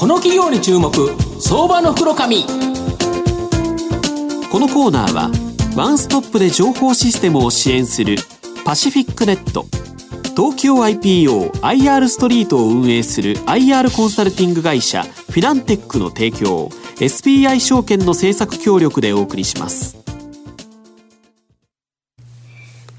この企業に注目相場の袋紙。このコーナーはワンストップで情報システムを支援するパシフィックネット。東京 IPOIR ストリートを運営する IR コンサルティング会社フィナンテックの提供 SBI 証券の政策協力でお送りします。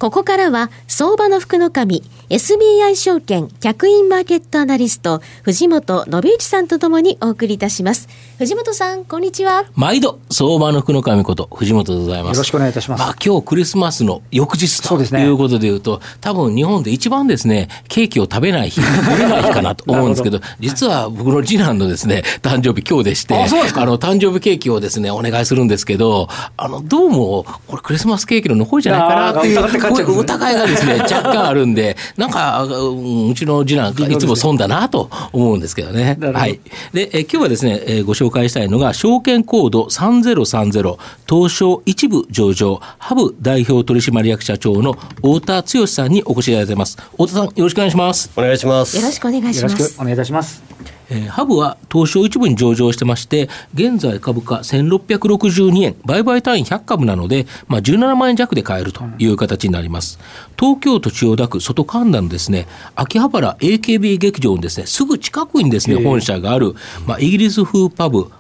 ここからは相場の福の神 SBI 証券客員マーケットアナリスト藤本信之さんとともにお送りいたします。藤本さんこんにちは。毎度相場の福の神こと藤本でございます。よろしくお願いいたします、まあ、今日クリスマスの翌日ということでいうと、ね、多分日本で一番ですねケーキを食べない日食べない日かなと思うんですけど 実は僕の次男のですね誕生日今日でしてあの誕生日ケーキをですねお願いするんですけどあのどうもこれクリスマスケーキの残りじゃないかなっていう疑いがですね 若干あるんでなんか、うちの次男いつも損だなと思うんですけどね。はい。で、え今日はですね、えご紹介したいのが、証券コード3030、東証一部上場、ハブ代表取締役社長の太田剛さんにお越しいただいてます。太田さん、よろしくお願いします。お願いします。よろしくお願いします。よろしくお願いいたします。えー、ハブは東証一部に上場してまして、現在株価1662円、売買単位100株なので、まあ、17万円弱で買えるという形になります。東京都千代田区外神田のですね、秋葉原 AKB 劇場のですね、すぐ近くにですね、本社がある、まあ、イギリス風パブ、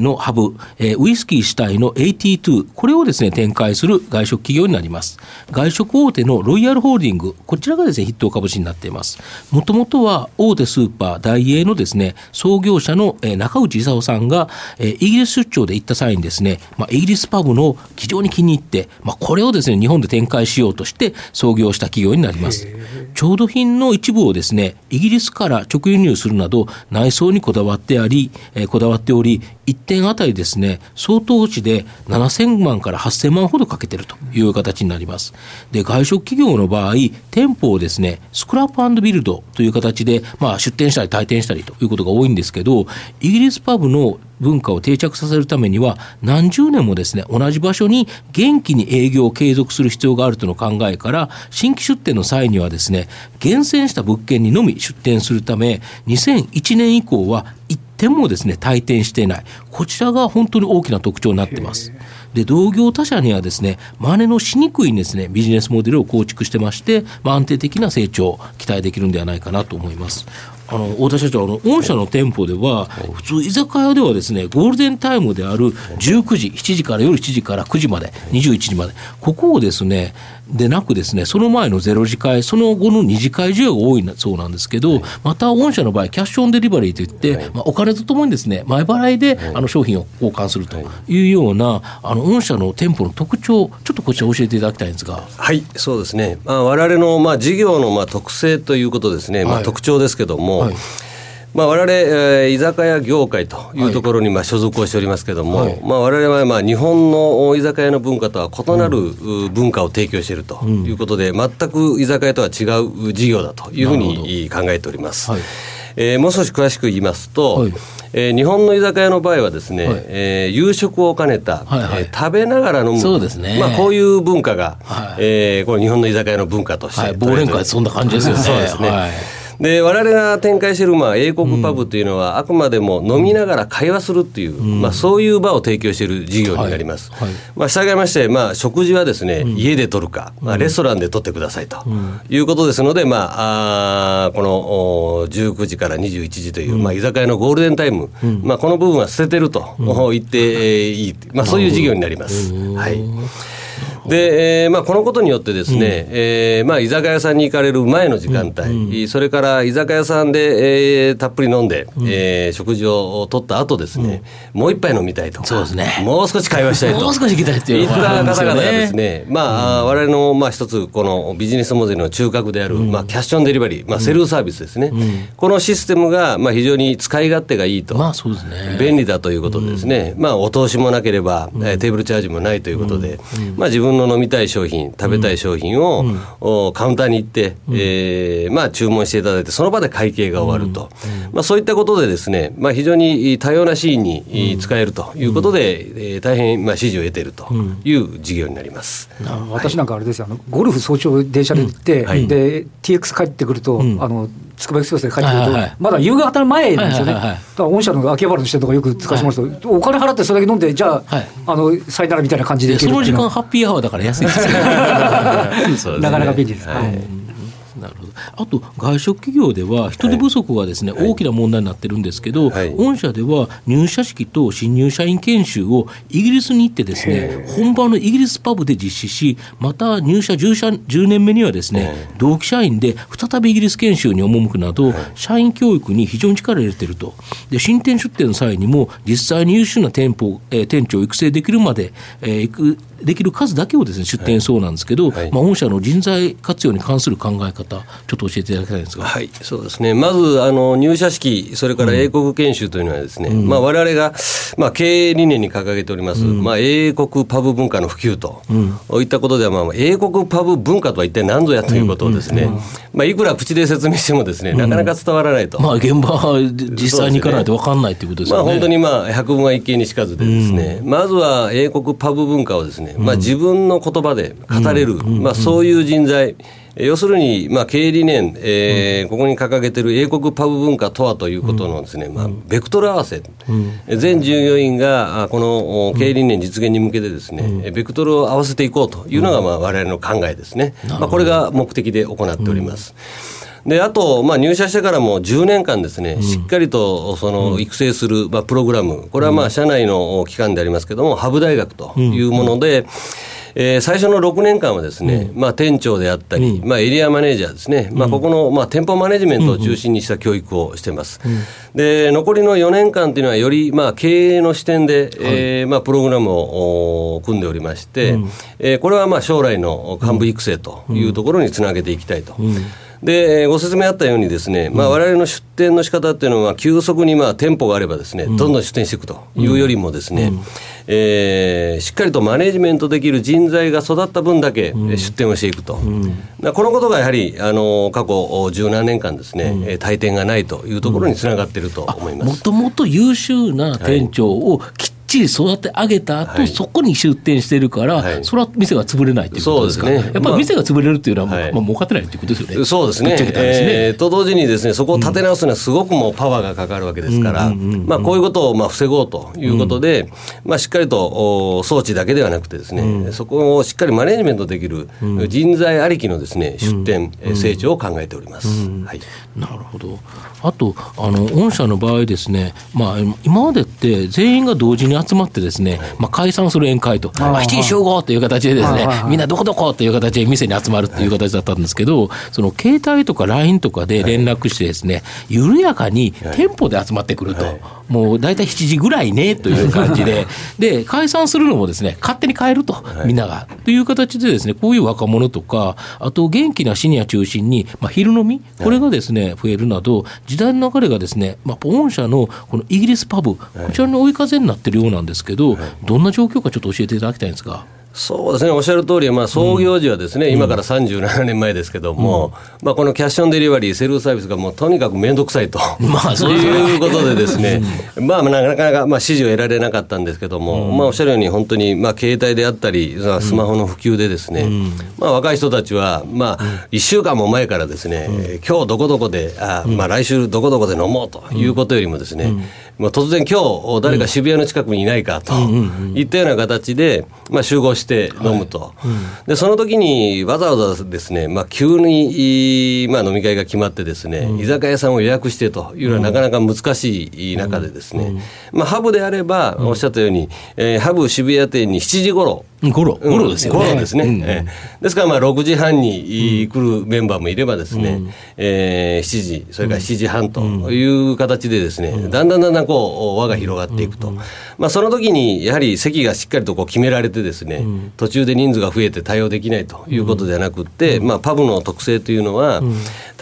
のハブ、ウイスキー主体の AT2、これをですね、展開する外食企業になります。外食大手のロイヤルホールディング、こちらがですね、筆頭株主になっています。もともとは大手スーパー、ダイエーのですね、創業者の中内勲さんが、イギリス出張で行った際にですね、まあ、イギリスパブの非常に気に入って、まあ、これをですね、日本で展開しようとして創業した企業になります。調度品の一部をですね、イギリスから直輸入するなど、内装にこだわってあり、えこだわっており、1点あたりですね、相当値で7000万から8000万ほどかけてるという形になります。で、外食企業の場合、店舗をですね、スクラップビルドという形で、まあ、出店したり退店したりということが多いんですけど、イギリスパブの文化を定着させるためには何十年もですね同じ場所に元気に営業を継続する必要があるとの考えから新規出店の際にはですね厳選した物件にのみ出店するため2001年以降は一点もですね退店していないこちらが本当に大きな特徴になってます。で同業他社にはですね真似のしにくいですねビジネスモデルを構築してまして、まあ、安定的な成長を期待できるんではないかなと思います。あの太田社長あの御社の店舗では普通居酒屋ではですねゴールデンタイムである19時7時から夜7時から9時まで21時までここをですねでなくですねその前の0時会その後の2次会需要が多いそうなんですけど、また御社の場合キャッシュオンデリバリーといって、まあ、お金とともにですね前払いであの商品を交換するとい。うようなあの御社の店舗の特徴ちょっとこちら教えていただきたいんですが。はいそうですね、まあ、我々のまあ事業のまあ特性ということですね、まあ、特徴ですけども、はいまあ、我々、えー、居酒屋業界というところにまあ所属をしておりますけれども、はい、まあ、我々はまあ日本の居酒屋の文化とは異なる文化を提供しているということで、うん、全く居酒屋とは違う事業だというふうに考えております。はい、えー、もう少し詳しく言いますと、はい。えー、日本の居酒屋の場合はですね、はい、えー、夕食を兼ねた、はいはい、えー、食べながら飲むそうですね、まあ、こういう文化が、はい、えー、これ日本の居酒屋の文化として、はい、忘年会そんな感じですよね。そうですね、はいで我々が展開しているまあ英国パブというのは、あくまでも飲みながら会話するっていう、まあ、そういう場を提供している事業になります。はい。はい、まあ、従いまして、まあ、食事はですね、家で取るか、まあ、レストランで取ってくださいということですので、まあ、あこの19時から21時という、まあ、居酒屋のゴールデンタイム、まあ、この部分は捨ててると言っていい、まあ、そういう事業になります。はいで、えーまあ、このことによってですね、うん、えー、まあ、居酒屋さんに行かれる前の時間帯、うん、それから居酒屋さんで、えー、たっぷり飲んで、うん、えー、食事をとった後ですね、うん、もう一杯飲みたいと。そうですね。もう少し会話したいと。もう少し行きたいっていう。った方々がですね、まあ、われわれの、まあ、一つこのビジネスモデルの中核である、まあ、キャッシュオンデリバリー、まあ、セルフサービスですね、このシステムが、まあ、非常に使い勝手がいいと、まあそうですね、便利だということでですね、まあ、お通しもなければ、テーブルチャージもないということで、まあ、自分の飲みたい商品品、食べたい商品を、うん、カウンターに行って、うん、えー、まあ、注文していただいて、その場で会計が終わると、うん、まあ、そういったことでですね、まあ、非常に多様なシーンに使えるということで、うん、えー、大変まあ支持を得ているという事業になります、私なんかあれですよ、あのゴルフ早朝電車で行って、はい、で TX 帰ってくると、あのつくばエクスプレスで帰ってくると、はいはい、まだ夕方の前なんですよね、はいはいはい、だから御社の秋葉原の支店とかよく使わせてもらうと、はい、お金払ってそれだけ飲んで、じゃあ、はい、あのさよならみたいな感じでその時間、ハッピーアワーだから安いですよ、なかなか便利です。はいなるほど。あと外食企業では人手不足がですね、はい、大きな問題になってるんですけど、はい、御社では入社式と新入社員研修をイギリスに行ってですね本場のイギリスパブで実施しまた入社 10, 社10年目にはですね同期社員で再びイギリス研修に赴くなど社員教育に非常に力を入れていると。で新店出店の際にも実際に優秀な店舗、えー、店長を育成できるまで、えー、行くできる数だけをですね出店そうなんですけど、はい、まあ、御社の人材活用に関する考え方、ちょっと教えていただきたいんですが、はい、そうですね、まずあの入社式、それから英国研修というのは、ですね、うん。まあ、我々が、まあ、経営理念に掲げております、うん、まあ、英国パブ文化の普及と、うん、いったことでは、まあ、英国パブ文化とは一体何ぞやということをですね、うん。うん、まあ、いくら口で説明してもですね、なかなか伝わらないと。まあ、現場は実際に行かないと分かんないということですね。まあ、本当に、まあ、百聞は一見にしかずでですね、まずは英国パブ文化をですね、まあ、自分の言葉で語れる、まあ、そういう人材、要するに、まあ、経営理念、えーここに掲げている英国パブ文化とはということのですね、まあ、ベクトル合わせ、全従業員がこの経営理念実現に向けてですね、ベクトルを合わせていこうというのが、まあ、我々の考えですね、まあ、これが目的で行っております。であと、まあ、入社してからも10年間ですね、しっかりとその育成する、まあ、プログラム、これはまあ社内の機関でありますけれども、ハブ大学というもので、えー、最初の6年間はですね、まあ、店長であったり、まあ、エリアマネージャーですね、まあ、ここの、まあ、店舗マネジメントを中心にした教育をしてます。で残りの4年間というのは、より、まあ、経営の視点で、えーまあ、プログラムを組んでおりまして、うえー、これはまあ将来の幹部育成というところにつなげていきたいと。でご説明あったようにですね、まあ、我々の出店の仕方っていうのは、急速にまあ店舗があればですね、どんどん出店していくというよりもですね、えー、しっかりとマネジメントできる人材が育った分だけ出店をしていくと、うん、このことがやはりあの過去十何年間ですね、うん、退店がないというところにつながっていると思います、もともと優秀な店長をきっちり育て上げた後、はい、そこに出店してるから、はい、それは店が潰れないということですか、ね、やっぱり店が潰れるっていうのは、まあ、まあ、儲かってないということですよね。そうですね。ね。えー、と同時にですね、そこを立て直すにはすごくもうパワーがかかるわけですから、まあ、こういうことをまあ防ごうということで、うん、まあ、しっかりと装置だけではなくてですね、うん、そこをしっかりマネジメントできる人材ありきのですね、出店、うん、成長を考えております。はい、なるほど。あと、あの、御社の場合ですね、まあ、今までって全員が同時に集まってですね、まあ、解散する宴会と、まあ、7時集合という形でですね、みんなどこどこという形で店に集まるという形だったんですけど、その携帯とか LINE とかで連絡してですね、緩やかに店舗で集まってくると。もう大体7時ぐらいねという感じで、で、解散するのもですね、勝手に変えると、みんなが。という形でですね、こういう若者とか、あと元気なシニア中心に、まあ、昼飲み、これがですね、増えるなど、時代の流れがですね、まあ、御社のこのイギリスパブ、こちらに追い風になってるようなんですけど、どんな状況かちょっと教えていただきたいんですか。そうですね、おっしゃる通り、まあ、創業時はですね、うん、今から37年前ですけども、うん、まあ、このキャッシュオンデリバリー、セルフサービスがもうとにかく面倒くさいと、まあ、そういうことでですね、まあ、なかなか、まあ、支持を得られなかったんですけども、うん、まあ、おっしゃるように、本当に、まあ、携帯であったり、スマホの普及でですね、まあ、若い人たちは、まあ、1週間も前からですね、今日どこどこで、あまあ、来週どこどこで飲もうということよりもですね、まあ、突然今日誰か渋谷の近くにいないかといったような形で、まあ、集合して飲むと、はい。うん、でその時にわざわざですね、まあ、急に、まあ、飲み会が決まってですね、うん、居酒屋さんを予約してというのはなかなか難しい中でですね、まあ、ハブであればおっしゃったように、えー、ハブ渋谷店に7時頃ゴロ、ゴロですよね。ゴロですね。うん。えー、ですから、まあ、6時半に来るメンバーもいればですね、うん、えー、7時、それから7時半という形でですね、うん、だんだんだんだんこう、輪が広がっていくと。まあ、その時に、やはり席がしっかりとこう決められてですね、途中で人数が増えて対応できないということではなくって、まあ、パブの特性というのは、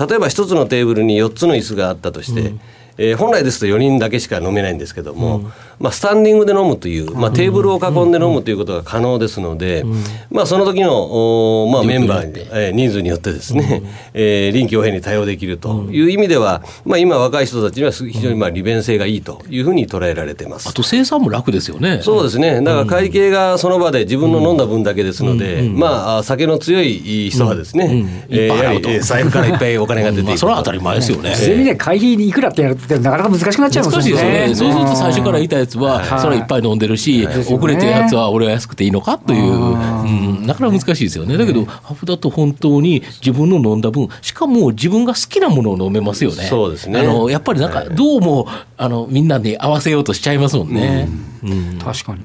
例えば一つのテーブルに4つの椅子があったとして、えー、本来ですと4人だけしか飲めないんですけども、うん、まあ、スタンディングで飲むという、まあ、テーブルを囲んで飲むということが可能ですので、まあ、その時のお、まあ、メンバーに、えー、人数によってですね、うん、えー、臨機応変に対応できるという意味では、まあ、今若い人たちには非常にまあ利便性がいいというふうに捉えられてます。あと生産も楽ですよね。そうですね。だから会計がその場で自分の飲んだ分だけですので、まあ、酒の強い人はですね、えー、財布からいっぱいお金が出ていく、まあ、それは当たり前ですよね。そういう意味で会議にいくらってやるってなかなか難しくなっちゃいます。難しいですよね。そうすると最初からいたやつは、それはいっぱい飲んでるし、遅れてるやつは俺は安くていいのかという、うん、なかなか難しいですよね。だけど、ハフだと本当に自分の飲んだ分、しかも自分が好きなものを飲めますよね。そうですね。あの、やっぱりなんか、どうも、あの、みんなに合わせようとしちゃいますもんね。うん、確かに。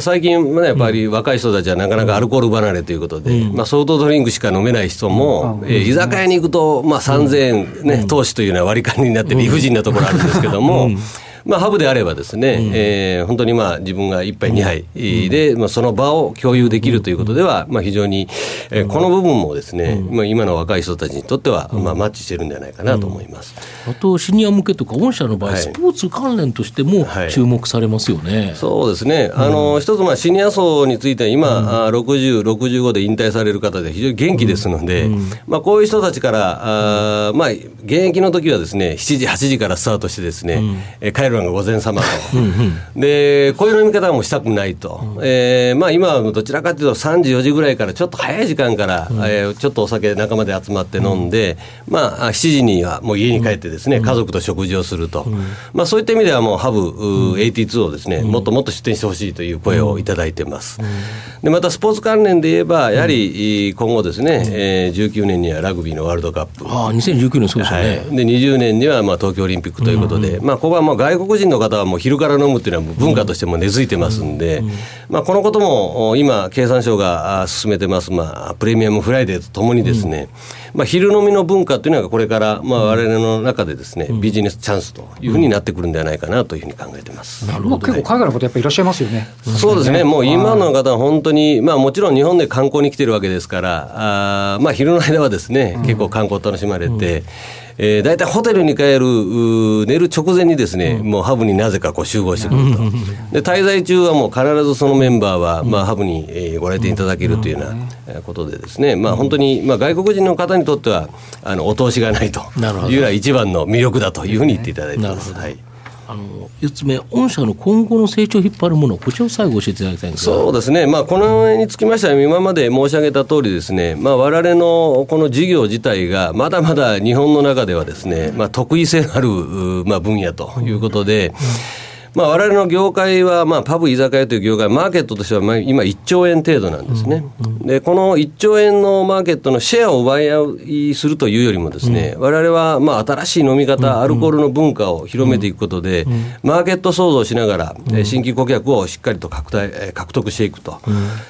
最近、やっぱり若い人たちはなかなかアルコール離れということで、うん、まあ、ソフトドリンクしか飲めない人も、うん、えー、居酒屋に行くと、まあ、3000円、ね、投資というのは割り勘になって理不尽なところあるんですけども、まあ、ハブであればですね、うん、えー、本当にまあ自分が1杯、2杯で、まあ、その場を共有できるということでは、まあ、非常に、えー、この部分もですね、まあ、今の若い人たちにとっては、まあ、マッチしてるんじゃないかなと思います、あとシニア向けとか、御社の場合、スポーツ関連としても注目されますよね、はいはい、そうですね、あの一つ、まあ、シニア層については今、うん、60、65で引退される方で非常に元気ですので、まあ、こういう人たちから、あまあ、現役の時はですね7時、8時からスタートしてですね、うん、帰るのが午前様と。で、こういう飲み方もしたくないと。うん、えー、まあ今はどちらかというと3時、4時ぐらいからちょっと早い時間から、うん、えー、ちょっとお酒仲間で集まって飲んで、うん、まあ7時にはもう家に帰ってですね、家族と食事をすると。まあそういった意味ではもうハブ、82をですね、もっともっと出店してほしいという声をいただいてます。で、またスポーツ関連で言えば、やはり今後ですね、えー、19年にはラグビーのワールドカップ。ああ、2019年そうですね。はい、で、20年にはまあ東京オリンピックということで、まあここはもう外国人の方はもう昼から飲むっていうのは文化としても根付いてますんで、まあ、このことも今、経産省が進めてます、まあ、プレミアムフライデーとともにですね、まあ、昼飲みの文化というのがこれから、まあ、我々の中でですね、ビジネスチャンスというふうになってくるんではないかなというふうに考えてます。なるほど、結構海外の方やっぱりいらっしゃいますよね。そうですね、もう今の方は本当に、まあ、もちろん日本で観光に来てるわけですから、あまあ、昼の間はですね、結構観光楽しまれて、えー、大体ホテルに帰る、寝る直前にですね、もうハブになぜかこう集合してくると。で、滞在中はもう必ずそのメンバーは、まあ、ハブに、えー、ご来店いただけるというようなことでですね、まあ、本当に、まあ、外国人の方にとっては、あの、お通しがないというのは一番の魅力だというふうに言っていただいてます。はい。あの4つ目、御社の今後の成長を引っ張るもの、こちらを最後教えていただきたいんですそうですね、まあ、このにつきましては、今まで申し上げた通りですね、まあ、我々のこの事業自体が、まだまだ日本の中ではですね、まあ、得意性のある、まあ、分野ということで、うんうんまあ、我々の業界は、まあ、パブ居酒屋という業界、マーケットとしては、まあ、今1兆円程度なんですね、うんうん、で、この1兆円のマーケットのシェアを奪い合いするというよりもですね、うん、我々は、まあ、新しい飲み方、アルコールの文化を広めていくことで、マーケット創造しながら、新規顧客をしっかりと獲得獲得していくと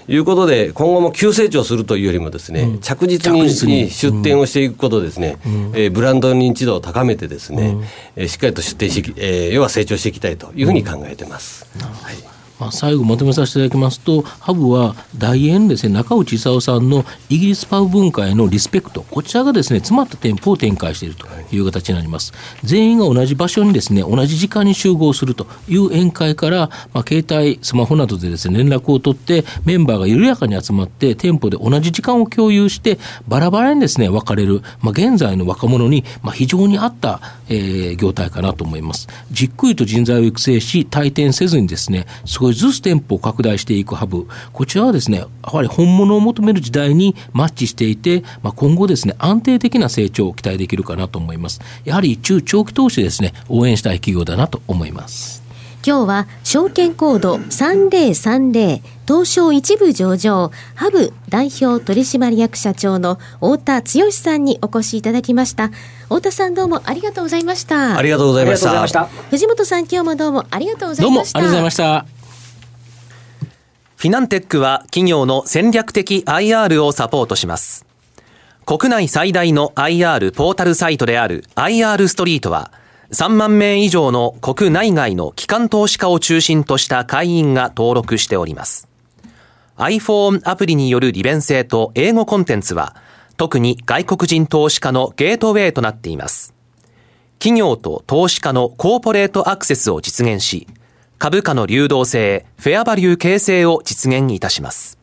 いうことで、今後も急成長するというよりもですね、着実に出店をしていくことですね、えー、ブランド認知度を高めてですね、えしっかりと出店し、えー、要は成長していきたいというふうにに考えてます。はいまあ、最後まとめさせていただきますとハブは大円ですね中内勲さんのイギリスパブ文化へのリスペクトこちらがですね詰まった店舗を展開しているという形になります。全員が同じ場所にですね同じ時間に集合するという宴会から、まあ、携帯スマホなどでですね連絡を取ってメンバーが緩やかに集まって店舗で同じ時間を共有してバラバラにですね分かれる、まあ、現在の若者に、まあ、非常に合った、えー、業態かなと思います。じっくりと人材を育成し退店せずにですね少しずつ店舗を拡大していくハブ、こちらはですね、やはり本物を求める時代にマッチしていて、まあ、今後ですね、安定的な成長を期待できるかなと思います。やはり中長期投資ですね、応援したい企業だなと思います。今日は証券コード3030東証一部上場ハブ代表取締役社長の太田剛さんにお越しいただきました。太田さんどうもありがとうございました。ありがとうございました。藤本さん今日もどうもありがとうございました。どうもありがとうございましたフィナンテックは企業の戦略的 IR をサポートします。国内最大の IR ポータルサイトである IR ストリートは、3万名以上の国内外の機関投資家を中心とした会員が登録しております。iPhone アプリによる利便性と英語コンテンツは、特に外国人投資家のゲートウェイとなっています。企業と投資家のコーポレートアクセスを実現し、株価の流動性、フェアバリュー形成を実現いたします。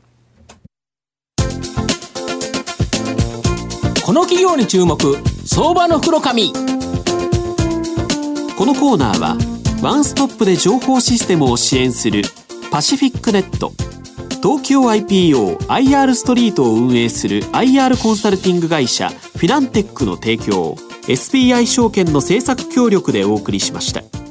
この企業に注目、相場の袋紙。このコーナーは、ワンストップで情報システムを支援するパシフィックネット、東京 IPO IR ストリートを運営する IR コンサルティング会社フィナンテックの提供 SBI 証券の政策協力でお送りしました。